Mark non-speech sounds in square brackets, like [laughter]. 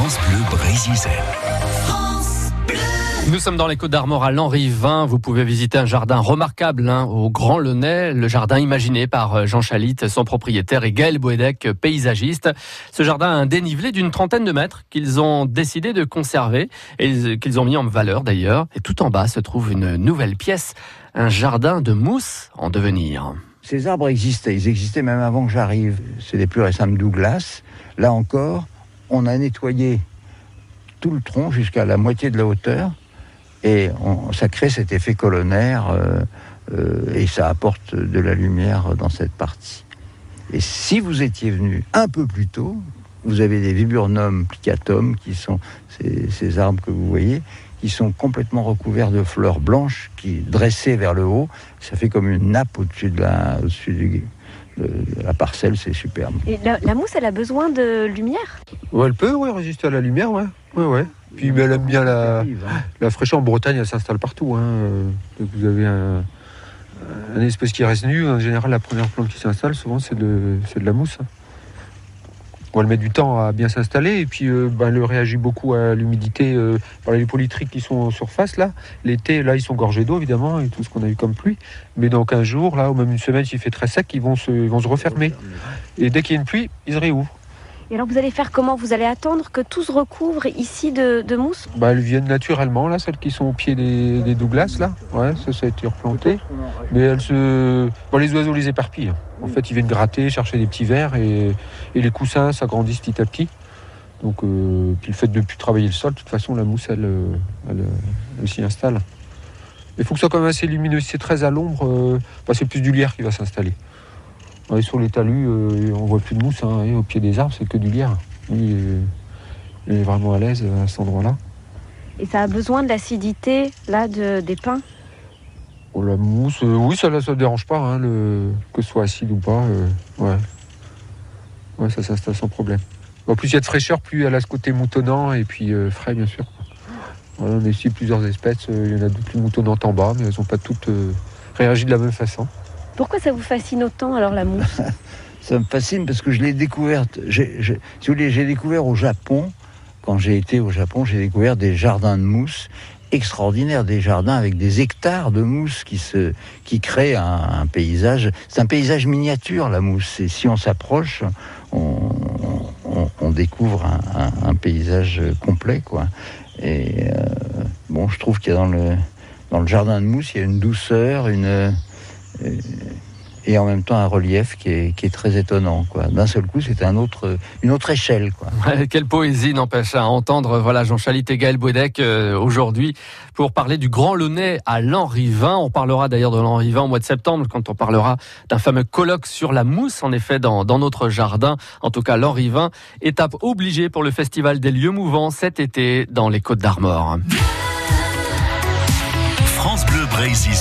France Bleu Brésil. Nous sommes dans les Côtes d'Armor à Lanrivain. Vous pouvez visiter un jardin remarquable hein, au Grand Lenay, le jardin imaginé par euh, Jean Chalit, son propriétaire, et Gaël Boédec, paysagiste. Ce jardin a un dénivelé d'une trentaine de mètres qu'ils ont décidé de conserver et qu'ils ont mis en valeur d'ailleurs. Et tout en bas se trouve une nouvelle pièce, un jardin de mousse en devenir. Ces arbres existaient, ils existaient même avant que j'arrive. C'est des plus récents Douglas. Là encore, on a nettoyé tout le tronc jusqu'à la moitié de la hauteur et ça crée cet effet colonnaire euh, euh, et ça apporte de la lumière dans cette partie. Et si vous étiez venu un peu plus tôt, vous avez des viburnum plicatum, qui sont ces, arbres que vous voyez, qui sont complètement recouverts de fleurs blanches, qui dressées vers le haut, ça fait comme une nappe au-dessus de la, la parcelle, c'est superbe. Et la, mousse, elle a besoin de lumière? Elle peut, oui, résister à la lumière, ouais. ouais, ouais. Puis elle aime bien la, la fraîcheur. En Bretagne, elle s'installe partout. Hein. Donc vous avez un, espèce qui reste nu. En général, la première plante qui s'installe, souvent, c'est de, de la mousse. Elle met du temps à bien s'installer et puis euh, ben, elle réagit beaucoup à l'humidité euh, par les polytriques qui sont en surface là. L'été, là, ils sont gorgés d'eau évidemment et tout ce qu'on a eu comme pluie. Mais dans 15 jours, là, ou même une semaine, s'il fait très sec, ils vont se, ils vont se refermer. Et dès qu'il y a une pluie, ils se réouvrent. Et alors vous allez faire comment? Vous allez attendre que tout se recouvre ici de, mousse? Bah, Elles viennent naturellement, là, celles qui sont au pied des, Douglas, là. Ouais, ça, ça a été replanté. Mais elles se... les oiseaux les éparpillent. En fait, ils viennent gratter, chercher des petits vers et, les coussins s'agrandissent petit à petit. Donc, euh, puis le fait de ne plus travailler le sol, de toute façon, la mousse, elle, elle, s'y installe. Il faut que ce soit quand même assez lumineux. Si c'est très à l'ombre, euh, bah, c'est plus du lierre qui va s'installer sur les talus, euh, on voit plus de mousse. Hein, au pied des arbres, c'est que du lierre. il est vraiment à l'aise à cet endroit-là. Et ça a besoin de l'acidité là de, des pins? Oh, La mousse, euh, oui, ça ne dérange pas, hein, que ce soit acide ou pas. Euh, ouais. ouais, ça s'installe sans problème. En plus, il y a de fraîcheur, plus elle a ce côté moutonnant et puis frais, bien sûr. on a ici plusieurs espèces. Il y en a d'autres plus moutonnantes en bas, mais elles n'ont pas toutes réagi de la même façon. Pourquoi ça vous fascine autant alors la mousse [laughs] Ça me fascine parce que je l'ai découverte. si vous voulez, j'ai découvert au Japon. Quand j'ai été au Japon, j'ai découvert des jardins de mousse extraordinaires, des jardins avec des hectares de mousse qui se, qui créent un, paysage. C'est un paysage miniature la mousse. Et si on s'approche, on, découvre un, paysage complet, quoi. Et euh, bon, je trouve qu'il y a dans le dans le jardin de mousse, il y a une douceur, une et en même temps un relief qui est, très étonnant. D'un seul coup, c'est un autre, une autre échelle. Quoi. quelle poésie n'empêche à entendre voilà, Jean Chalit et Gaël Boudec euh, aujourd'hui pour parler du Grand Launay à Lanrivin. On parlera d'ailleurs de Lanrivin au mois de septembre quand on parlera d'un fameux colloque sur la mousse, en effet, dans, dans notre jardin. En tout cas, Lanrivin, étape obligée pour le Festival des lieux mouvants cet été dans les Côtes d'Armor. France Bleu Brésil.